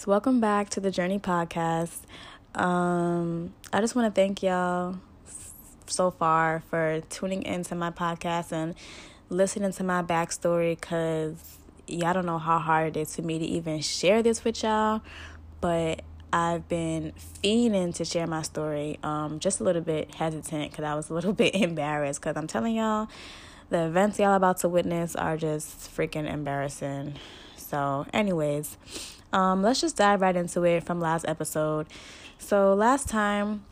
guys, welcome back to the Journey Podcast. Um, I just want to thank y'all so far for tuning into my podcast and listening to my backstory because y'all don't know how hard it is for me to even share this with y'all, but I've been fiending to share my story. Um, just a little bit hesitant because I was a little bit embarrassed because I'm telling y'all, the events y'all about to witness are just freaking embarrassing. So, anyways, um, let's just dive right into it from last episode. So, last time,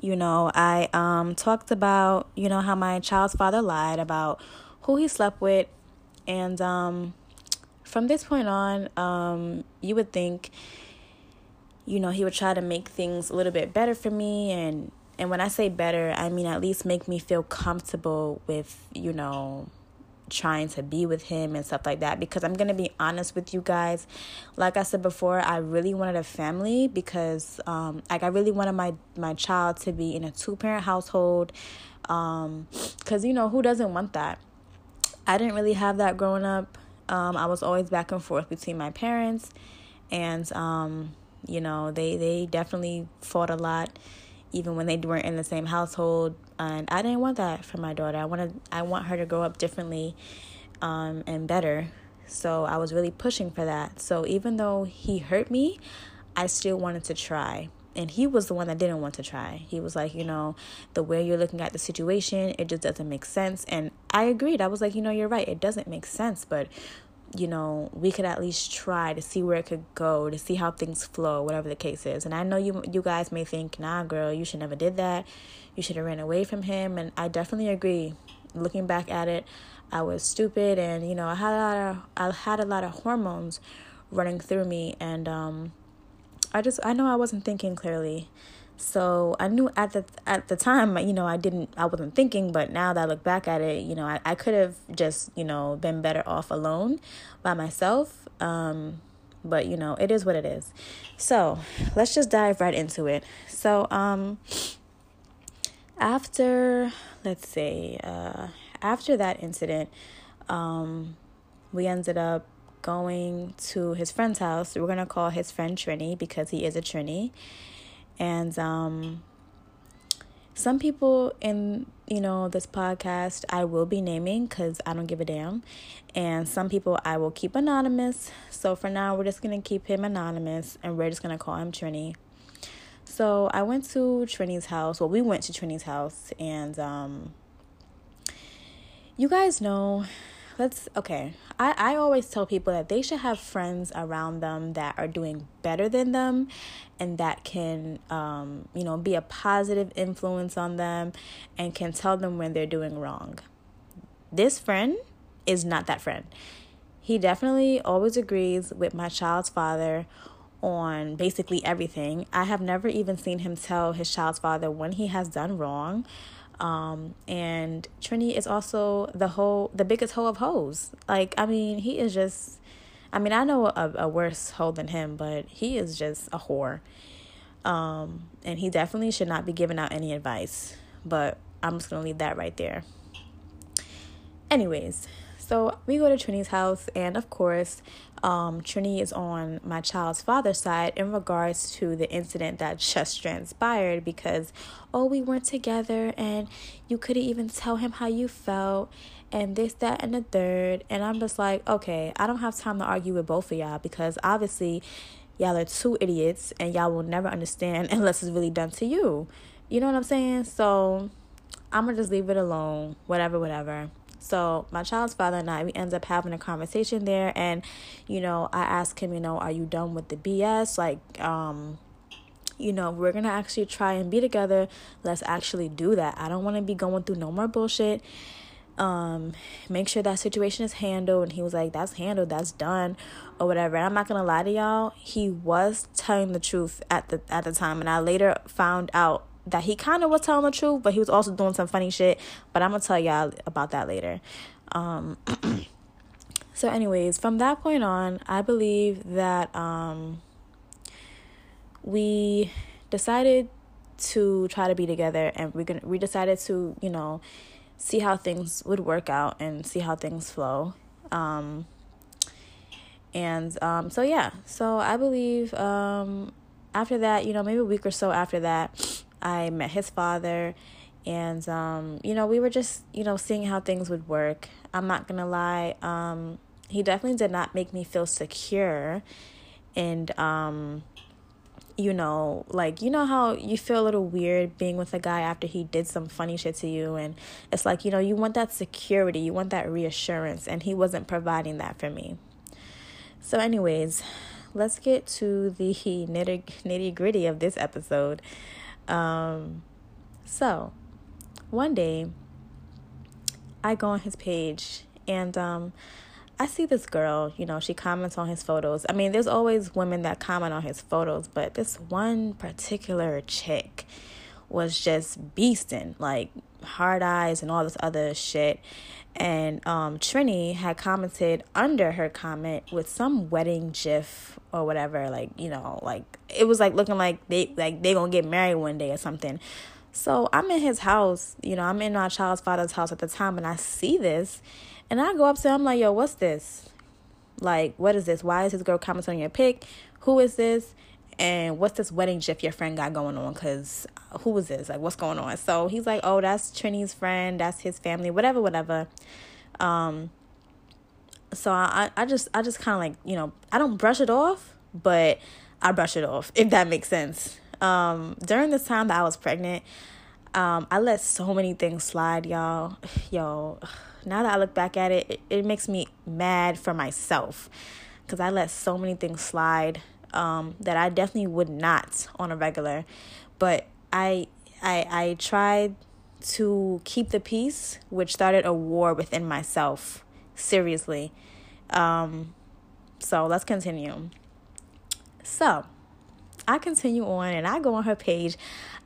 you know, I um talked about, you know, how my child's father lied about who he slept with and um from this point on, um you would think you know, he would try to make things a little bit better for me and and when I say better, I mean at least make me feel comfortable with, you know, trying to be with him and stuff like that because I'm going to be honest with you guys. Like I said before I really wanted a family because um like I really wanted my my child to be in a two parent household um cuz you know who doesn't want that? I didn't really have that growing up. Um I was always back and forth between my parents and um you know they they definitely fought a lot even when they weren't in the same household and I didn't want that for my daughter. I wanted I want her to grow up differently um, and better. So I was really pushing for that. So even though he hurt me, I still wanted to try. And he was the one that didn't want to try. He was like, you know, the way you're looking at the situation, it just doesn't make sense. And I agreed. I was like, you know, you're right. It doesn't make sense, but you know, we could at least try to see where it could go, to see how things flow, whatever the case is. And I know you you guys may think, nah, girl, you should never did that. You should have ran away from him. And I definitely agree. Looking back at it, I was stupid, and you know, I had a lot of I had a lot of hormones running through me, and um, I just I know I wasn't thinking clearly. So I knew at the at the time, you know, I didn't, I wasn't thinking, but now that I look back at it, you know, I, I could have just, you know, been better off alone by myself. Um, but you know, it is what it is. So let's just dive right into it. So um, after, let's say, uh, after that incident, um, we ended up going to his friend's house. We're gonna call his friend Trini because he is a Trini and um, some people in you know this podcast I will be naming because I don't give a damn, and some people I will keep anonymous. So for now, we're just gonna keep him anonymous, and we're just gonna call him Trini. So I went to Trini's house. Well, we went to Trini's house, and um, you guys know let's okay. I, I always tell people that they should have friends around them that are doing better than them and that can um, you know be a positive influence on them and can tell them when they're doing wrong. This friend is not that friend. He definitely always agrees with my child's father on basically everything. I have never even seen him tell his child's father when he has done wrong um, and Trini is also the whole, the biggest hoe of hoes. Like, I mean, he is just, I mean, I know a, a worse hoe than him, but he is just a whore. Um, and he definitely should not be giving out any advice. But I'm just gonna leave that right there. Anyways, so we go to Trini's house, and of course, um, Trini is on my child's father's side in regards to the incident that just transpired because, oh, we weren't together and you couldn't even tell him how you felt and this, that, and the third. And I'm just like, okay, I don't have time to argue with both of y'all because obviously y'all are two idiots and y'all will never understand unless it's really done to you. You know what I'm saying? So I'm gonna just leave it alone, whatever, whatever. So my child's father and I, we end up having a conversation there, and you know, I ask him, you know, are you done with the BS? Like, um, you know, we're gonna actually try and be together. Let's actually do that. I don't want to be going through no more bullshit. Um, make sure that situation is handled. And he was like, "That's handled. That's done." Or whatever. And I'm not gonna lie to y'all. He was telling the truth at the at the time, and I later found out that he kind of was telling the truth, but he was also doing some funny shit. But I'm gonna tell y'all about that later. Um, so, anyways, from that point on, I believe that um, we decided to try to be together, and we're gonna we decided to you know see how things would work out and see how things flow. Um, And um, so, yeah, so I believe um, after that, you know, maybe a week or so after that, I met his father. And, um, you know, we were just, you know, seeing how things would work. I'm not to lie. Um, he definitely did not make me feel secure. And, um, you know, like you know how you feel a little weird being with a guy after he did some funny shit to you and it's like, you know, you want that security, you want that reassurance and he wasn't providing that for me. So anyways, let's get to the nitty nitty gritty of this episode. Um so one day I go on his page and um I see this girl, you know, she comments on his photos. I mean, there's always women that comment on his photos, but this one particular chick was just beasting, like hard eyes and all this other shit. And um, Trini had commented under her comment with some wedding gif or whatever, like you know, like it was like looking like they like they gonna get married one day or something. So I'm in his house, you know, I'm in my child's father's house at the time, and I see this, and I go up to him, I'm like, yo, what's this? Like, what is this? Why is this girl commenting on your pic? Who is this? And what's this wedding gif your friend got going on? Because who is this? Like, what's going on? So he's like, oh, that's Trini's friend. That's his family. Whatever, whatever. Um. So I, I just, I just kind of like, you know, I don't brush it off, but I brush it off if that makes sense. Um, during this time that I was pregnant, um, I let so many things slide, y'all. Yo, now that I look back at it, it, it makes me mad for myself because I let so many things slide um, that I definitely would not on a regular. But I, I, I tried to keep the peace, which started a war within myself. Seriously. Um, so let's continue. So I continue on and I go on her page.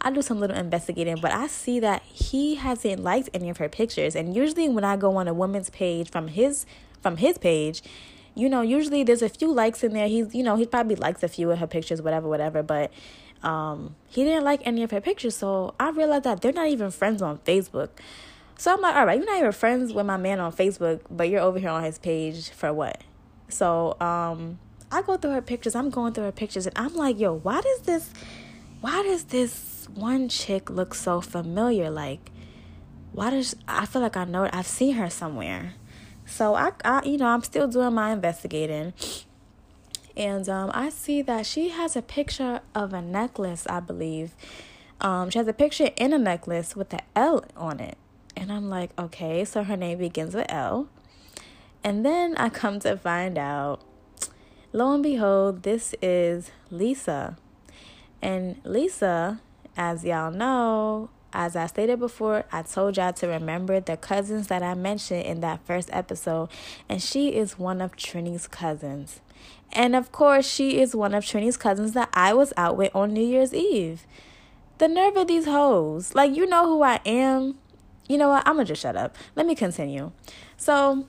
I do some little investigating, but I see that he hasn't liked any of her pictures. And usually when I go on a woman's page from his from his page, you know, usually there's a few likes in there. He's, you know, he probably likes a few of her pictures, whatever, whatever. But um, he didn't like any of her pictures. So I realized that they're not even friends on Facebook. So I'm like, all right, you're not even friends with my man on Facebook, but you're over here on his page for what? So um, I go through her pictures. I'm going through her pictures, and I'm like, yo, why does this, why does this one chick look so familiar? Like, why does I feel like I know I've seen her somewhere? So I, I you know, I'm still doing my investigating, and um, I see that she has a picture of a necklace, I believe. Um, she has a picture in a necklace with the L on it, and I'm like, okay, so her name begins with L. And then I come to find out lo and behold, this is Lisa. And Lisa, as y'all know, as I stated before, I told y'all to remember the cousins that I mentioned in that first episode, and she is one of Trini's cousins. And of course, she is one of Trini's cousins that I was out with on New Year's Eve. The nerve of these hoes. Like, you know who I am. You know what? I'm gonna just shut up. Let me continue. So,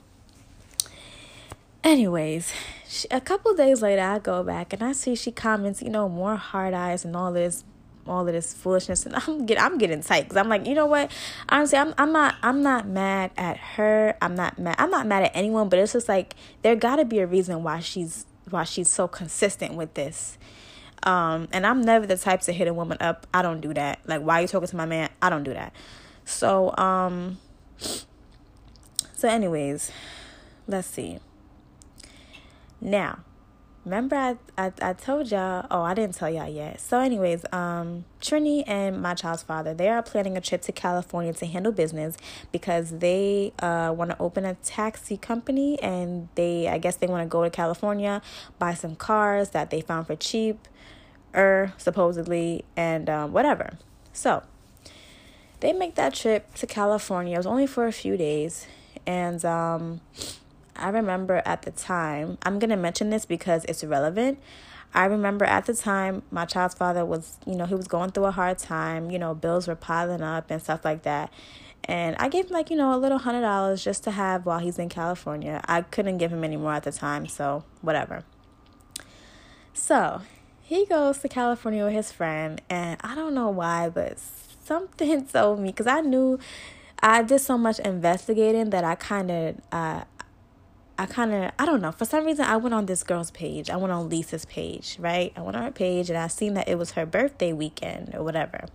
anyways, she, a couple days later, I go back and I see she comments, you know, more hard eyes and all this, all of this foolishness, and I'm get, I'm getting tight because I'm like, you know what? Honestly, I'm, I'm not, I'm not mad at her. I'm not mad. I'm not mad at anyone, but it's just like there got to be a reason why she's, why she's so consistent with this. Um, and I'm never the type to hit a woman up. I don't do that. Like, why are you talking to my man? I don't do that. So, um, so anyways, let's see. Now, remember I, I, I told y'all, oh, I didn't tell y'all yet. So, anyways, um, Trini and my child's father, they are planning a trip to California to handle business because they uh, want to open a taxi company and they, I guess they want to go to California, buy some cars that they found for cheap, er, supposedly, and um, whatever. So, they make that trip to California. It was only for a few days. And, um, I remember at the time, I'm going to mention this because it's relevant. I remember at the time my child's father was, you know, he was going through a hard time, you know, bills were piling up and stuff like that. And I gave him like, you know, a little hundred dollars just to have while he's in California. I couldn't give him any more at the time, so whatever. So he goes to California with his friend, and I don't know why, but something told me because I knew I did so much investigating that I kind of uh, I kind of, I don't know, for some reason I went on this girl's page. I went on Lisa's page, right? I went on her page and I seen that it was her birthday weekend or whatever.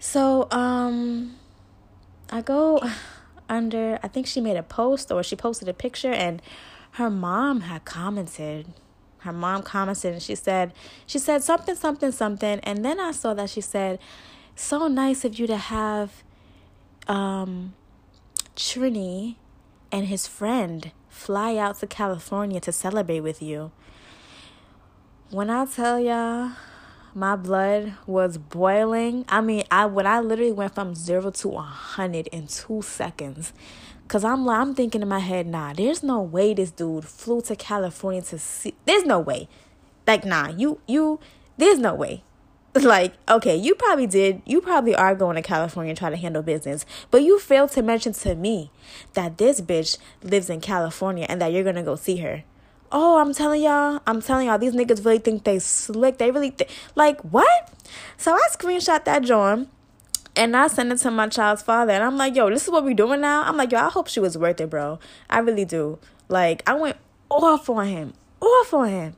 So, um, I go under, I think she made a post or she posted a picture and her mom had commented. Her mom commented and she said, she said something, something, something. And then I saw that she said, so nice of you to have, um, Trini and his friend fly out to California to celebrate with you. When I tell y'all, my blood was boiling. I mean, I when I literally went from zero to a hundred in two seconds. Cause I'm I'm thinking in my head, nah, there's no way this dude flew to California to see. There's no way. Like, nah, you you. There's no way. Like, okay, you probably did. You probably are going to California to try to handle business. But you failed to mention to me that this bitch lives in California and that you're to go see her. Oh, I'm telling y'all, I'm telling y'all, these niggas really think they slick. They really think, like, what? So I screenshot that John and I sent it to my child's father. And I'm like, yo, this is what we doing now? I'm like, yo, I hope she was worth it, bro. I really do. Like, I went off on him, off on him.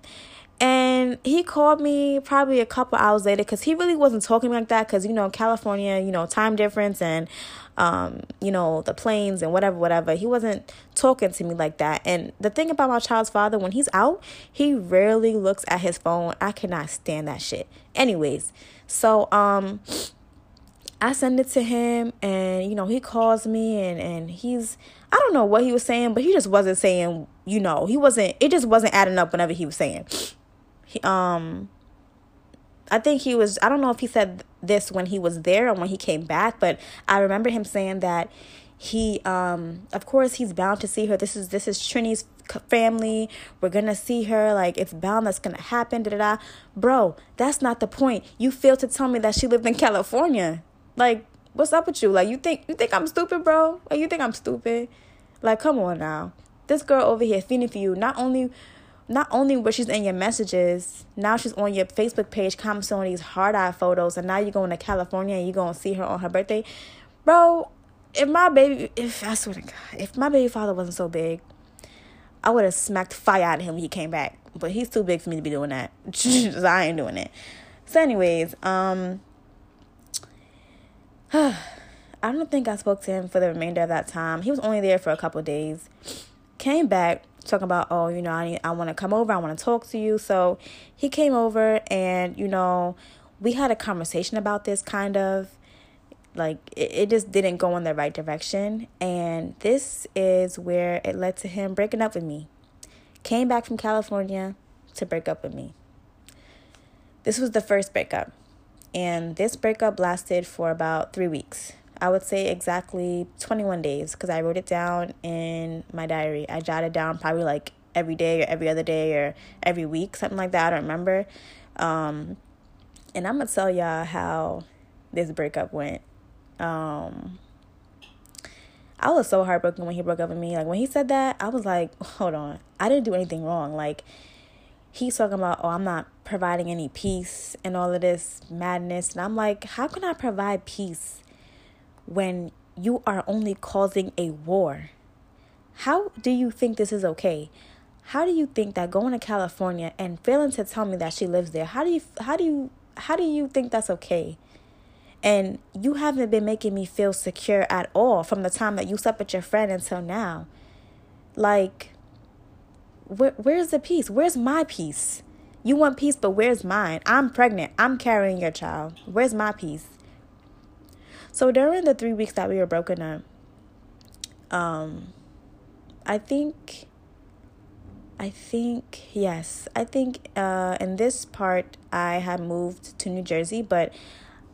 And he called me probably a couple hours later because he really wasn't talking like that because, you know, California, you know, time difference and, um, you know, the planes and whatever, whatever. He wasn't talking to me like that. And the thing about my child's father, when he's out, he rarely looks at his phone. I cannot stand that shit. Anyways, so, um, I send it to him and you know he calls me and and he's I don't know what he was saying but he just wasn't saying you know he wasn't it just wasn't adding up whenever he was saying um I think he was I don't know if he said this when he was there or when he came back, but I remember him saying that he um of course he's bound to see her. This is this is Trini's family. We're to see her like it's bound that's to happen da da da. Bro, that's not the point. You failed to tell me that she lived in California. Like what's up with you? Like you think you think I'm stupid, bro? Like you think I'm stupid? Like come on now. This girl over here feeding for you not only not only was she's in your messages, now she's on your Facebook page commenting on these hard eye photos, and now you're going to California and you're going to see her on her birthday. Bro, if my baby, if I swear to God, if my baby father wasn't so big, I would have smacked fire out of him when he came back. But he's too big for me to be doing that. so I ain't doing it. So, anyways, um, I don't think I spoke to him for the remainder of that time. He was only there for a couple days. Came back, talking about, oh, you know, I need, I want to come over, I want to talk to you. So he came over, and you know, we had a conversation about this kind of. Like it, it just didn't go in the right direction. And this is where it led to him breaking up with me. Came back from california to break up with me. This was the first breakup. And this breakup lasted for about three weeks I would say exactly 21 days because I wrote it down in my diary. I jotted down probably like every day or every other day or every week, something like that. I don't remember. Um, and I'm going to tell y'all how this breakup went. Um, I was so heartbroken when he broke up with me. Like when he said that, I was like, hold on. I didn't do anything wrong. Like he's talking about, oh, I'm not providing any peace and all of this madness. And I'm like, how can I provide peace when you are only causing a war. How do you think this is okay? How do you think that going to California and failing to tell me that she lives there, how do you how do you how do you think that's okay? And you haven't been making me feel secure at all from the time that you slept with your friend until now. Like where where's the peace? Where's my peace? You want peace, but where's mine? I'm pregnant. I'm carrying your child. Where's my peace? So during the three weeks that we were broken up, um, I think, I think, yes, I think uh, in this part I had moved to New Jersey, but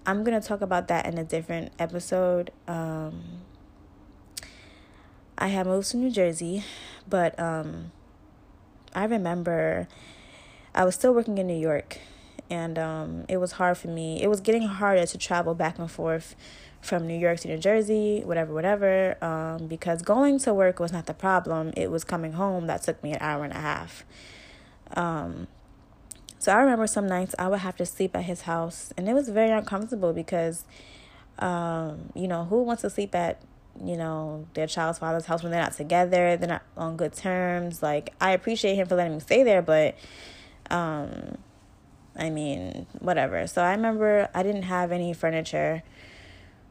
I'm going to talk about that in a different episode. Um, I had moved to New Jersey, but um, I remember I was still working in New York, and um, it was hard for me. It was getting harder to travel back and forth from New York to New Jersey, whatever, whatever, um, because going to work was not the problem. It was coming home that took me an hour and a half. Um, so I remember some nights I would have to sleep at his house, and it was very uncomfortable because, um, you know, who wants to sleep at you know, their child's father's house when they're not together, they're not on good terms. Like, I appreciate him for letting me stay there, but, um, I mean, whatever. So I remember I didn't have any furniture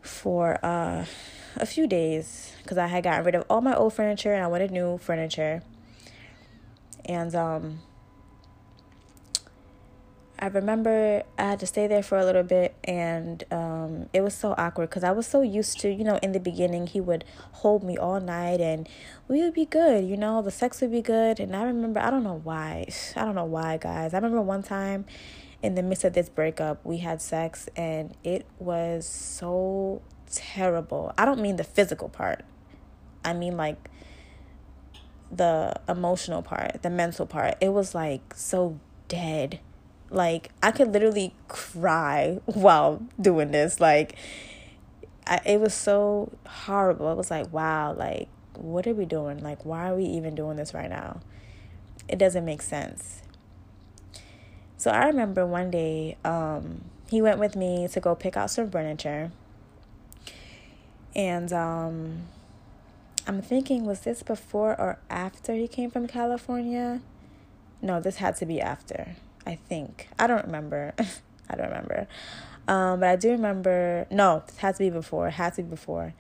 for uh, a few days because I had gotten rid of all my old furniture and I wanted new furniture. And um, I remember I had to stay there for a little bit, and um, it was so awkward because I was so used to, you know, in the beginning, he would hold me all night and we would be good, you know, the sex would be good. And I remember, I don't know why, I don't know why, guys. I remember one time in the midst of this breakup, we had sex, and it was so terrible. I don't mean the physical part, I mean like the emotional part, the mental part. It was like so dead like I could literally cry while doing this. Like I, it was so horrible. It was like, wow, like what are we doing? Like why are we even doing this right now? It doesn't make sense. So I remember one day um, he went with me to go pick out some furniture. And um, I'm thinking, was this before or after he came from California? No, this had to be after. I think. I don't remember. I don't remember. Um, but I do remember. No, it had to be before. It had to be before.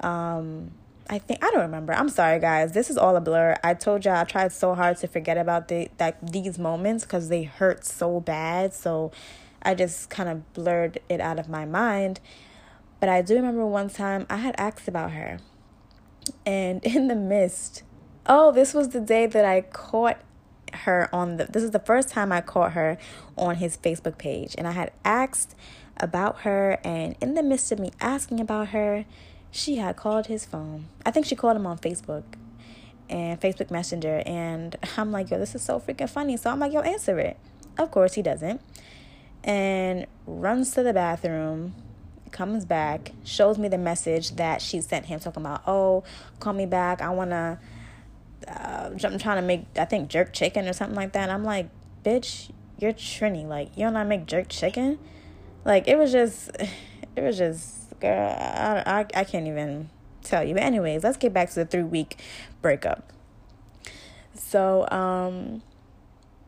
Um, I think I don't remember. I'm sorry, guys. This is all a blur. I told y'all I tried so hard to forget about the that these moments because they hurt so bad. So I just kind of blurred it out of my mind. But I do remember one time I had asked about her, and in the mist. Oh, this was the day that I caught her on the this is the first time I caught her on his Facebook page and I had asked about her and in the midst of me asking about her she had called his phone. I think she called him on Facebook and Facebook Messenger and I'm like, "Yo, this is so freaking funny." So I'm like, "Yo, answer it." Of course he doesn't. And runs to the bathroom, comes back, shows me the message that she sent him talking about, "Oh, call me back. I want to uh, I'm trying to make I think jerk chicken or something like that. And I'm like, bitch, you're Trini. Like you don't know make jerk chicken. Like it was just, it was just girl. I I I can't even tell you. But anyways, let's get back to the three week breakup. So um,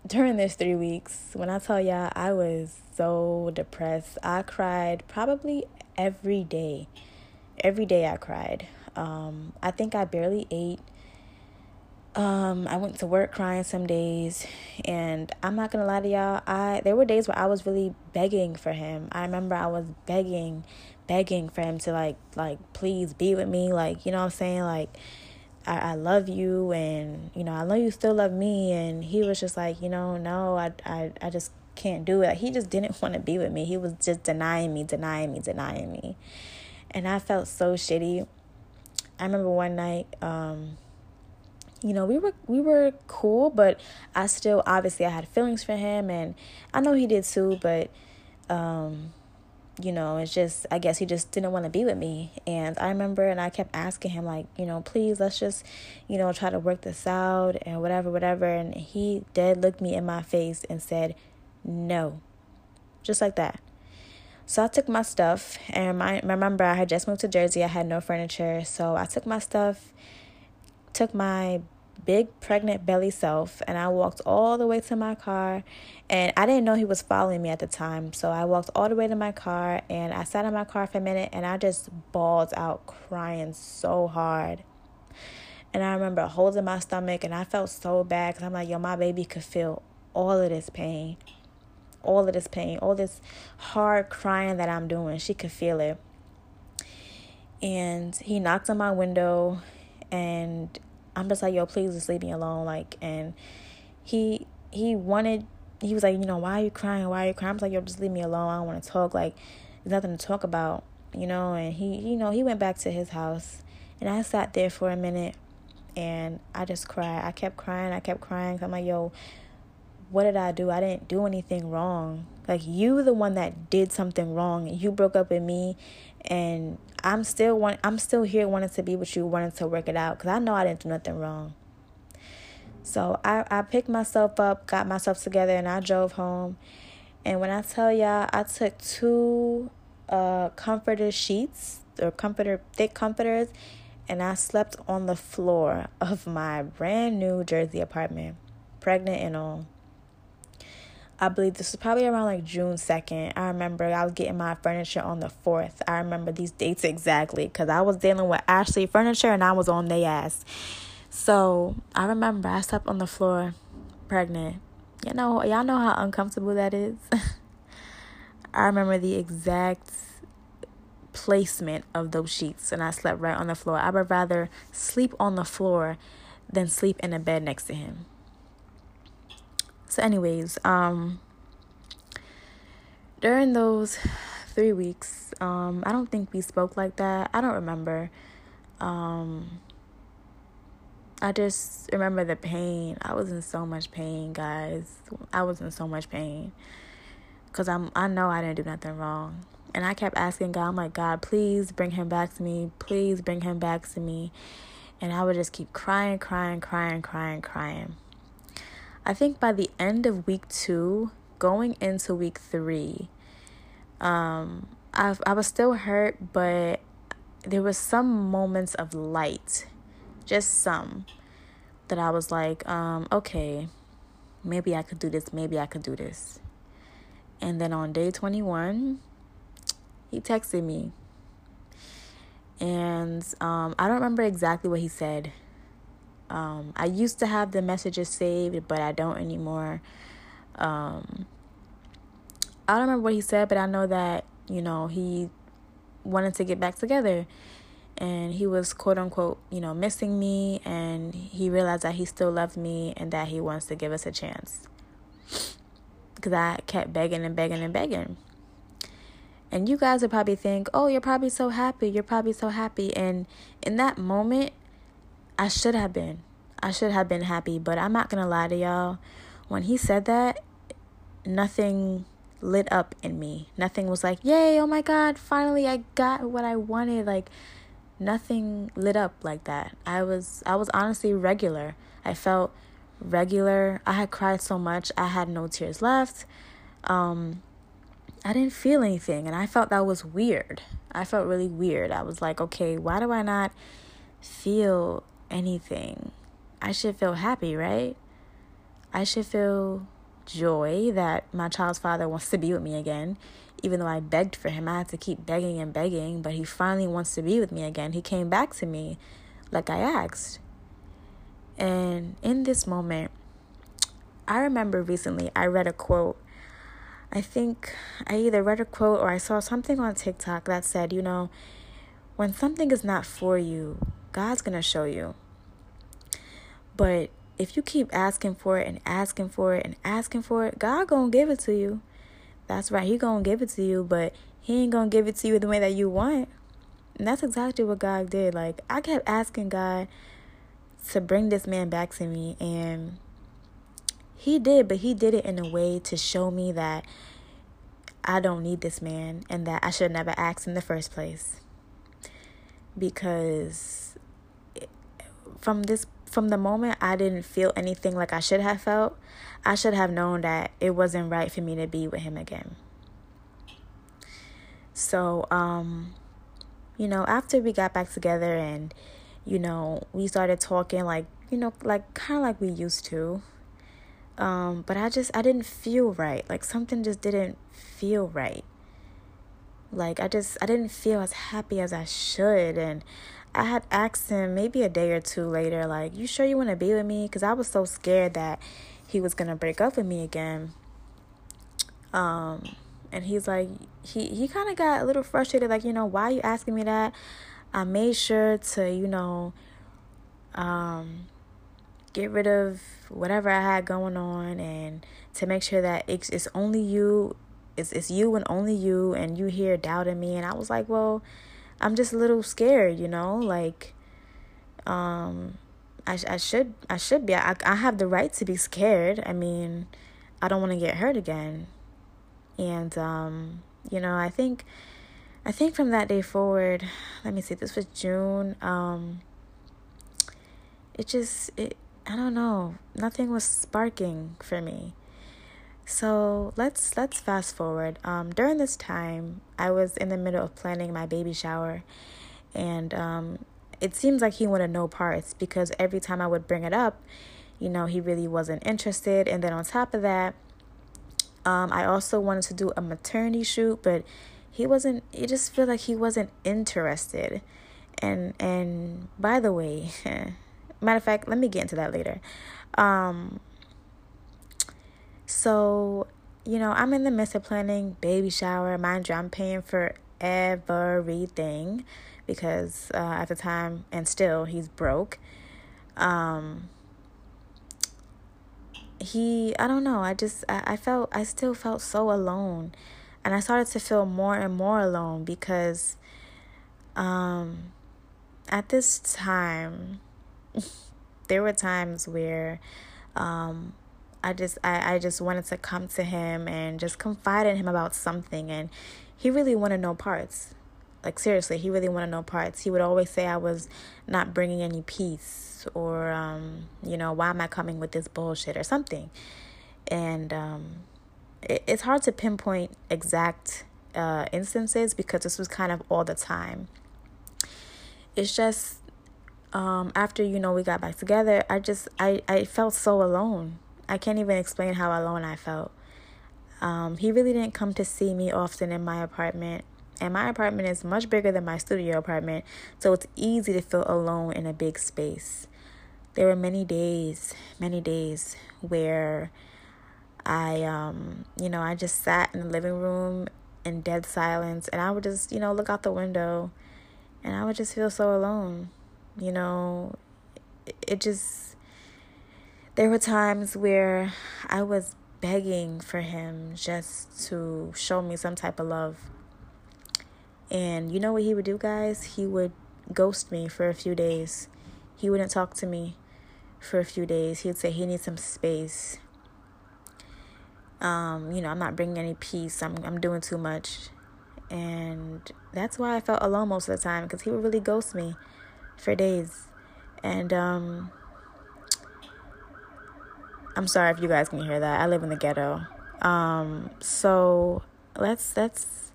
during this three weeks, when I tell y'all I was so depressed, I cried probably every day. Every day I cried. Um, I think I barely ate um, I went to work crying some days, and I'm not gonna lie to y'all. I there were days where I was really begging for him. I remember I was begging, begging for him to like, like please be with me. Like you know what I'm saying? Like I, I love you, and you know I know you still love me. And he was just like, you know, no, I, I, I just can't do it. He just didn't want to be with me. He was just denying me, denying me, denying me, and I felt so shitty. I remember one night. Um, you know we were we were cool but i still obviously i had feelings for him and i know he did too but um you know it's just i guess he just didn't want to be with me. And i remember and i kept asking him like you know please let's just you know try to work this out and whatever whatever. And he dead looked me in my face and said no just like that. So I took my stuff, and I remember I had just moved to Jersey. I had no furniture, so I took my stuff, took my big pregnant belly self and I walked all the way to my car and I didn't know he was following me at the time. So I walked all the way to my car and I sat in my car for a minute and I just bawled out crying so hard. And I remember holding my stomach and I felt so bad because I'm like, yo, my baby could feel all of this pain. All of this pain, all this hard crying that I'm doing. She could feel it. And he knocked on my window and I'm just like, yo, please just leave me alone. Like, and he he wanted, he was like, you know, why are you crying? Why are you crying? I was like, yo, just leave me alone. I don't want to talk. Like, there's nothing to talk about, you know. And he, you know, he went back to his house, and I sat there for a minute, and I just cried. I kept crying. I kept crying. I'm like, yo, what did I do? I didn't do anything wrong. Like you the one that did something wrong. You broke up with me and I'm still want I'm still here wanting to be with you, wanting to work it out cuz I know I didn't do nothing wrong. So I I picked myself up, got myself together and I drove home. And when I tell y'all I took two uh comforter sheets or comforter thick comforters and I slept on the floor of my brand new Jersey apartment, pregnant and all. I believe this was probably around like June 2nd. I remember I was getting my furniture on the 4th. I remember these dates exactly because I was dealing with Ashley Furniture and I was on their ass. So I remember I slept on the floor pregnant. You know, y'all know how uncomfortable that is. I remember the exact placement of those sheets and I slept right on the floor. I would rather sleep on the floor than sleep in a bed next to him. So anyways, um during those 3 weeks, um I don't think we spoke like that. I don't remember. Um I just remember the pain. I was in so much pain, guys. I was in so much pain. Cuz I'm I know I didn't do nothing wrong. And I kept asking God, I'm like, God, please bring him back to me. Please bring him back to me. And I would just keep crying, crying, crying, crying, crying. I think by the end of week two, going into week three, um, I I was still hurt, but there was some moments of light, just some, that I was like, um, okay, maybe I could do this, maybe I could do this. And then on day 21, he texted me. And um, I don't remember exactly what he said. Um, I used to have the messages saved, but I don't anymore. Um, I don't remember what he said, but I know that, you know, he wanted to get back together. And he was quote unquote, you know, missing me. And he realized that he still loved me and that he wants to give us a chance. Because I kept begging and begging and begging. And you guys would probably think, oh, you're probably so happy. You're probably so happy. And in that moment, I should have been. I should have been happy. But I'm not going to lie to y'all. When he said that, nothing lit up in me. Nothing was like, yay, oh my God, finally I got what I wanted. Like, nothing lit up like that. I was I was honestly regular. I felt regular. I had cried so much. I had no tears left. Um I didn't feel anything and I felt that was weird. I felt really weird. I was like, okay, why do I not feel anything? I should feel happy, right? I should feel joy that my child's father wants to be with me again. Even though I begged for him, I had to keep begging and begging, but he finally wants to be with me again. He came back to me like I asked. And in this moment, I remember recently I read a quote I think I either read a quote or I saw something on TikTok that said, you know, when something is not for you, God's going to show you. But if you keep asking for it and asking for it and asking for it, God to give it to you. That's right. He to give it to you, but he ain't to give it to you the way that you want. And that's exactly what God did. Like I kept asking God to bring this man back to me and he did, but he did it in a way to show me that I don't need this man and that I should never ask in the first place. Because from this from the moment I didn't feel anything like I should have felt, I should have known that it wasn't right for me to be with him again. So, um, you know, after we got back together and, you know, we started talking like, you know, like kind of like we used to. Um, but I just I didn't feel right. Like something just didn't feel right. Like I just I didn't feel as happy as I should and I had asked him maybe a day or two later like, "You sure you want to be with me?" cuz I was so scared that he was going to break up with me again. Um and he's like he he kind of got a little frustrated like, "You know, why are you asking me that?" I made sure to, you know, um get rid of whatever I had going on and to make sure that it's, it's only you, it's, it's you and only you, and you here doubting me. And I was like, well, I'm just a little scared, you know, like, um, I, I should, I should be, I, I have the right to be scared. I mean, I don't want to get hurt again. And, um, you know, I think, I think from that day forward, let me see, this was June, um, it just, it, I don't know. Nothing was sparking for me. So let's let's fast forward. Um, during this time, I was in the middle of planning my baby shower, and um, it seems like he wanted no parts because every time I would bring it up, you know, he really wasn't interested. And then on top of that, um, I also wanted to do a maternity shoot, but he wasn't. It just felt like he wasn't interested. And and by the way, matter of fact, let me get into that later. Um, so, you know, I'm in the midst of planning baby shower. Mind you, I'm paying for everything because uh, at the time and still he's broke. Um, he, I don't know. I just, I, I felt, I still felt so alone, and I started to feel more and more alone because, um, at this time, there were times where, um, I just I, I just wanted to come to him and just confide in him about something and he really wanted no parts. Like seriously, he really wanted no parts. He would always say I was not bringing any peace or um, you know, why am I coming with this bullshit or something. And um it, it's hard to pinpoint exact uh instances because this was kind of all the time. It's just um after you know we got back together, I just I I felt so alone I can't even explain how alone I felt. Um, he really didn't come to see me often in my apartment. And my apartment is much bigger than my studio apartment, so it's easy to feel alone in a big space. There were many days, many days where I, um, you know, I just sat in the living room in dead silence and I would just, you know, look out the window and I would just feel so alone. You know, it just there were times where I was begging for him just to show me some type of love. And you know what he would do, guys? He would ghost me for a few days. He wouldn't talk to me for a few days. He'd say he needs some space. Um, you know, I'm not bringing any peace. I'm I'm doing too much. And that's why I felt alone most of the time because he would really ghost me for days. And um I'm sorry if you guys can hear that. I live in the ghetto. Um, so let's let's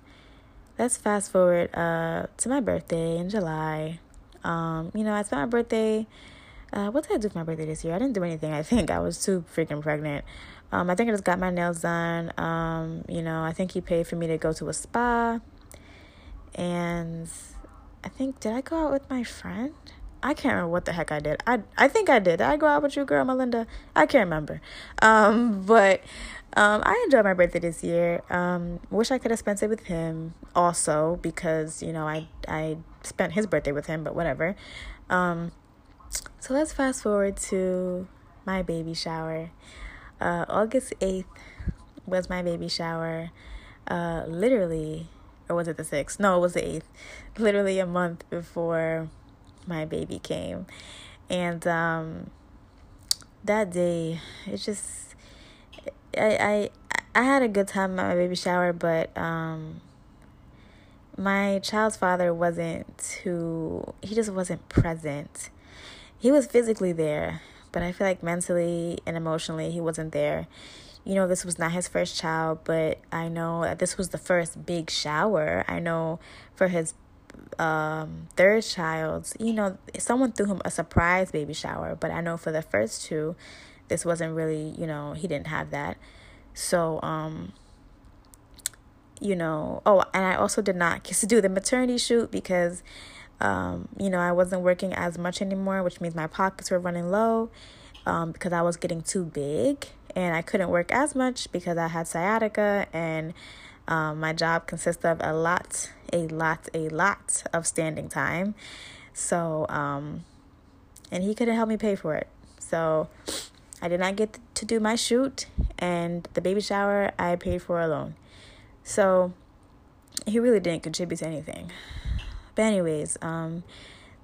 let's fast forward uh to my birthday in July. Um, you know, I spent my birthday. Uh, what did I do for my birthday this year? I didn't do anything. I think I was too freaking pregnant. Um, I think I just got my nails done. Um, you know, I think he paid for me to go to a spa. And I think did I go out with my friend? I can't remember what the heck I did. I I think I did. Did I go out with you, girl, Melinda? I can't remember. Um, but um, I enjoyed my birthday this year. Um, wish I could have spent it with him also because you know I I spent his birthday with him, but whatever. Um, so let's fast forward to my baby shower. Uh, August eighth was my baby shower. Uh, literally, or was it the sixth? No, it was the eighth. Literally a month before my baby came. And um, that day, it just, I, I, I had a good time at my baby shower, but um, my child's father wasn't too, he just wasn't present. He was physically there, but I feel like mentally and emotionally, he wasn't there you know, this was not his first child, but I know that this was the first big shower. I know for his um, third child, you know, someone threw him a surprise baby shower, but I know for the first two, this wasn't really, you know, he didn't have that. So, um, you know, oh, and I also did not get to do the maternity shoot because, um, you know, I wasn't working as much anymore, which means my pockets were running low um, because I was getting too big and I couldn't work as much because I had sciatica and um, my job consists of a lot, a lot, a lot of standing time. So, um, and he couldn't help me pay for it. So, I did not get to do my shoot, and the baby shower I paid for alone. So, he really didn't contribute to anything. But anyways, um,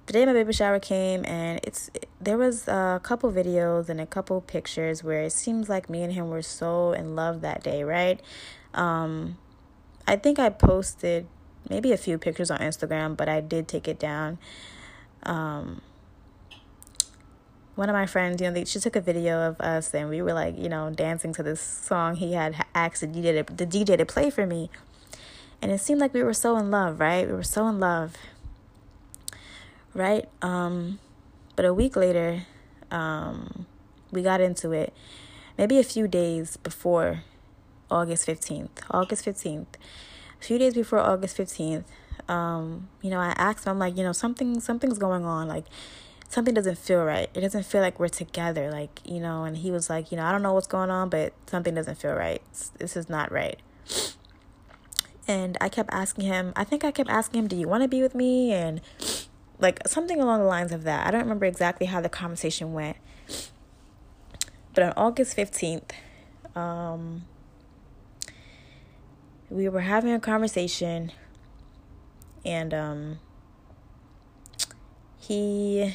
the day my baby shower came, and it's there was a couple videos and a couple pictures where it seems like me and him were so in love that day, right? Um, I think I posted maybe a few pictures on Instagram, but I did take it down. Um, one of my friends, you know, they, she took a video of us and we were like, you know, dancing to this song he had asked the DJ, to, the DJ to play for me. And it seemed like we were so in love, right? We were so in love. Right? Um, but a week later, um, we got into it. Maybe a few days before August 15th. August 15th. A few days before August 15th, um, you know, I asked him, I'm like, you know, something something's going on. Like something doesn't feel right. It doesn't feel like we're together. Like, you know, and he was like, you know, I don't know what's going on, but something doesn't feel right. This is not right. And I kept asking him, I think I kept asking him, do you want to be with me? And like something along the lines of that. I don't remember exactly how the conversation went. But on August 15th, um, we were having a conversation and um, he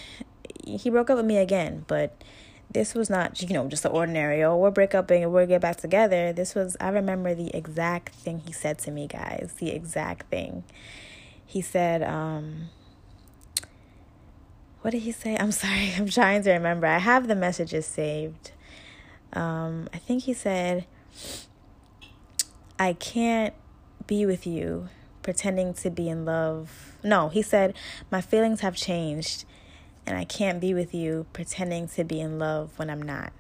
he broke up with me again, but this was not, you know, just the ordinary, oh, we'll break up and we'll get back together. This was, I remember the exact thing he said to me, guys. The exact thing. He said, um, what did he say? I'm sorry, I'm trying to remember. I have the messages saved. Um, I think he said, I can't be with you pretending to be in love. No, he said, My feelings have changed and I can't be with you pretending to be in love when I'm not.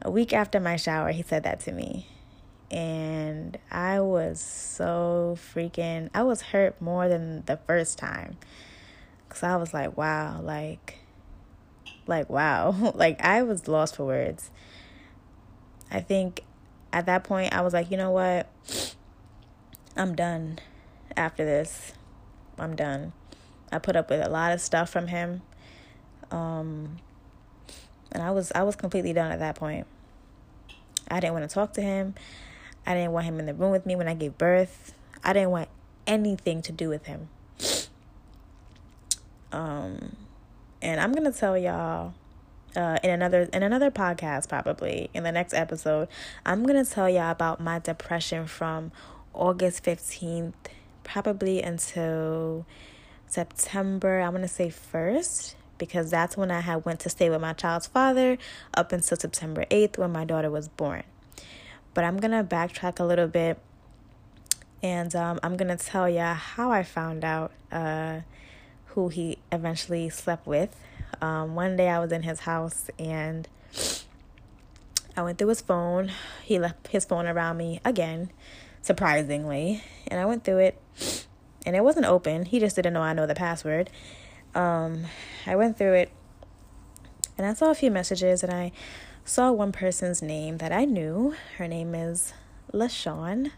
A week after my shower, he said that to me. And I was so freaking, I was hurt more than the first time. Because I was like, wow, like, like, wow. like, I was lost for words. I think at that point, I was like, you know what? I'm done after this. I'm done. I put up with a lot of stuff from him. Um, and I was I was completely done at that point. I didn't want to talk to him. I didn't want him in the room with me when I gave birth. I didn't want anything to do with him. Um, and I'm gonna tell y'all uh, in another in another podcast probably in the next episode. I'm gonna tell y'all about my depression from August fifteenth, probably until September, I'm to say 1st because that's when I had went to stay with my child's father up until September 8th when my daughter was born. But I'm to backtrack a little bit and um, I'm to tell y'all how I found out uh, who he eventually slept with. Um, one day I was in his house and I went through his phone. He left his phone around me again, surprisingly, and I went through it and it wasn't open. He just didn't know I know the password. Um, I went through it and I saw a few messages and I saw one person's name that I knew. Her name is LaShawn.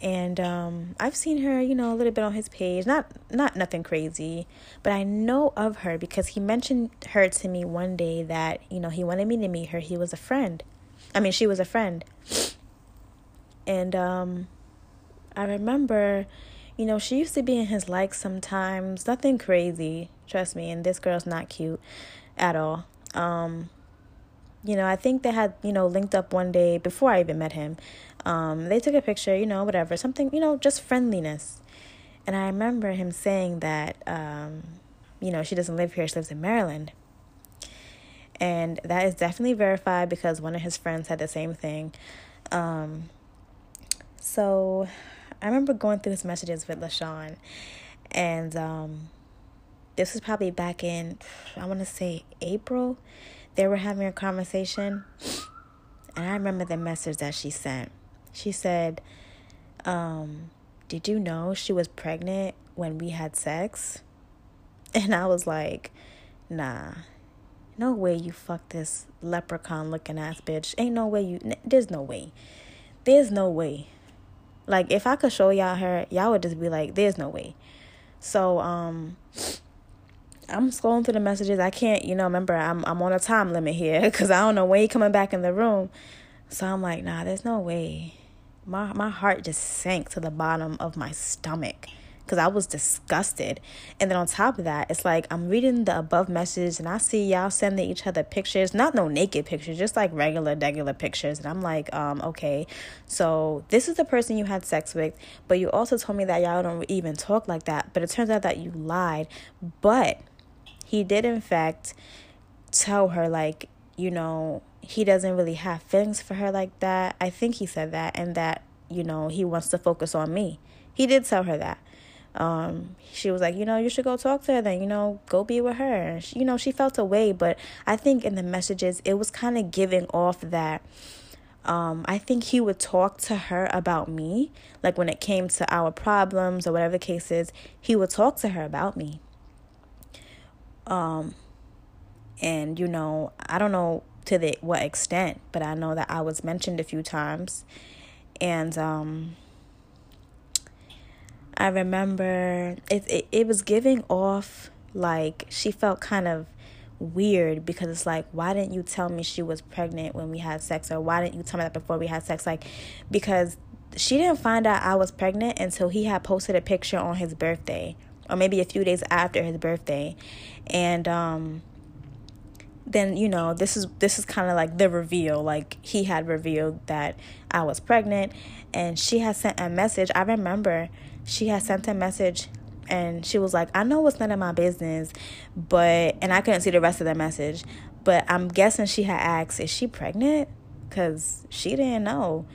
And um, I've seen her, you know, a little bit on his page. Not not nothing crazy, but I know of her because he mentioned her to me one day that, you know, he wanted me to meet her. He was a friend. I mean, she was a friend. And um I remember you know, she used to be in his likes sometimes. Nothing crazy, trust me. And this girl's not cute at all. Um, you know, I think they had, you know, linked up one day before I even met him. Um, they took a picture, you know, whatever, something, you know, just friendliness. And I remember him saying that, um, you know, she doesn't live here, she lives in Maryland. And that is definitely verified because one of his friends had the same thing. Um, so I remember going through his messages with LaShawn, and um, this was probably back in, I want to say April. They were having a conversation, and I remember the message that she sent. She said, um, Did you know she was pregnant when we had sex? And I was like, Nah, no way you fuck this leprechaun looking ass bitch. Ain't no way you, there's no way. There's no way. Like if I could show y'all her, y'all would just be like, "There's no way." So um, I'm scrolling through the messages. I can't, you know, remember I'm I'm on a time limit here because I don't know when he coming back in the room. So I'm like, nah, there's no way. My my heart just sank to the bottom of my stomach because I was disgusted. And then on top of that, it's like I'm reading the above message and I see y'all sending each other pictures, not no naked pictures, just like regular, regular pictures. And I'm like, um, okay, so this is the person you had sex with, but you also told me that y'all don't even talk like that. But it turns out that you lied. But he did, in fact, tell her, like, you know, he doesn't really have feelings for her like that. I think he said that, and that, you know, he wants to focus on me. He did tell her that. Um, she was like, you know, you should go talk to her then, you know, go be with her. She, you know, she felt away, but I think in the messages, it was kind of giving off that um, I think he would talk to her about me. Like when it came to our problems or whatever the case is, he would talk to her about me. Um, and you know, I don't know to the what extent, but I know that I was mentioned a few times, and um, I remember it, it. It was giving off like she felt kind of weird because it's like why didn't you tell me she was pregnant when we had sex? Or why didn't you tell me that before we had sex? Like because she didn't find out I was pregnant until he had posted a picture on his birthday or maybe a few days after his birthday. And um then you know this is this is kind of like the reveal like he had revealed that I was pregnant and she had sent a message I remember she had sent a message and she was like, I know it's none of my business, but, and I couldn't see the rest of the message, but I'm guessing she had asked, Is she pregnant? Because she didn't know.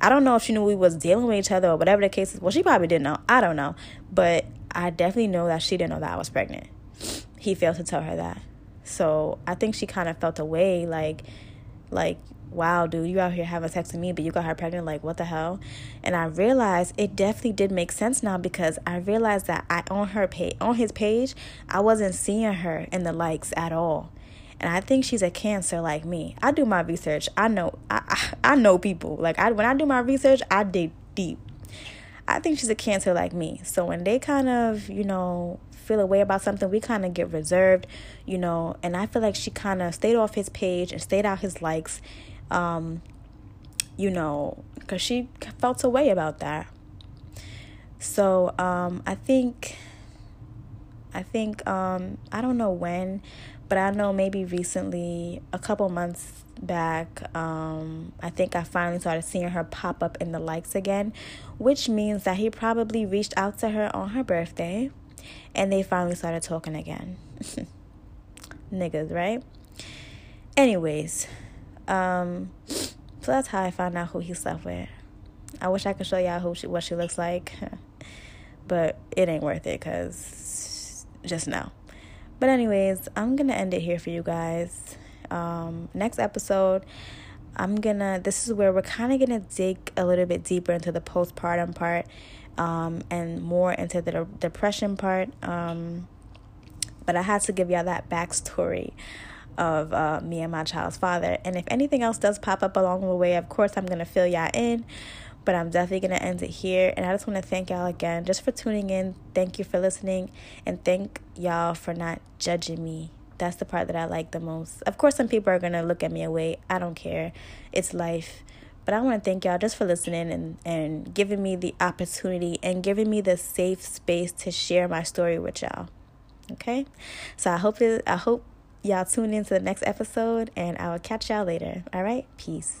I don't know if she knew we was dealing with each other or whatever the case is. Well, she probably didn't know. I don't know. But I definitely know that she didn't know that I was pregnant. He failed to tell her that. So I think she kind of felt away like, like, wow, dude, you out here having sex with me, but you got her pregnant. Like, what the hell? And I realized it definitely did make sense now because I realized that I on her page, on his page, I wasn't seeing her in the likes at all. And I think she's a cancer like me. I do my research. I know. I I, I know people. Like I when I do my research, I dig deep. I think she's a cancer like me. So when they kind of, you know, feel a way about something, we kind of get reserved, you know. And I feel like she kind of stayed off his page and stayed out his likes um, you know, because she felt a way about that. So um, I think, I think, um, I don't know when, but I know maybe recently, a couple months back, um, I think I finally started seeing her pop up in the likes again, which means that he probably reached out to her on her birthday and they finally started talking again. Niggas, right? Anyways, um, so that's how I found out who he slept with. I wish I could show y'all who she, what she looks like, but it ain't worth it because just now. But anyways, I'm gonna end it here for you guys. Um, next episode, I'm gonna. This is where we're kind of gonna dig a little bit deeper into the postpartum part, um, and more into the depression part. Um, but I had to give y'all that backstory of uh, me and my child's father. And if anything else does pop up along the way, of course, I'm going to fill y'all in. But I'm definitely going to end it here. And I just want to thank y'all again just for tuning in. Thank you for listening. And thank y'all for not judging me. That's the part that I like the most. Of course, some people are going to look at me away. I don't care. It's life. But I want to thank y'all just for listening and, and giving me the opportunity and giving me the safe space to share my story with y'all. Okay? So I hope it, I hope y'all tune in to the next episode, and I will catch y'all later. All right? Peace.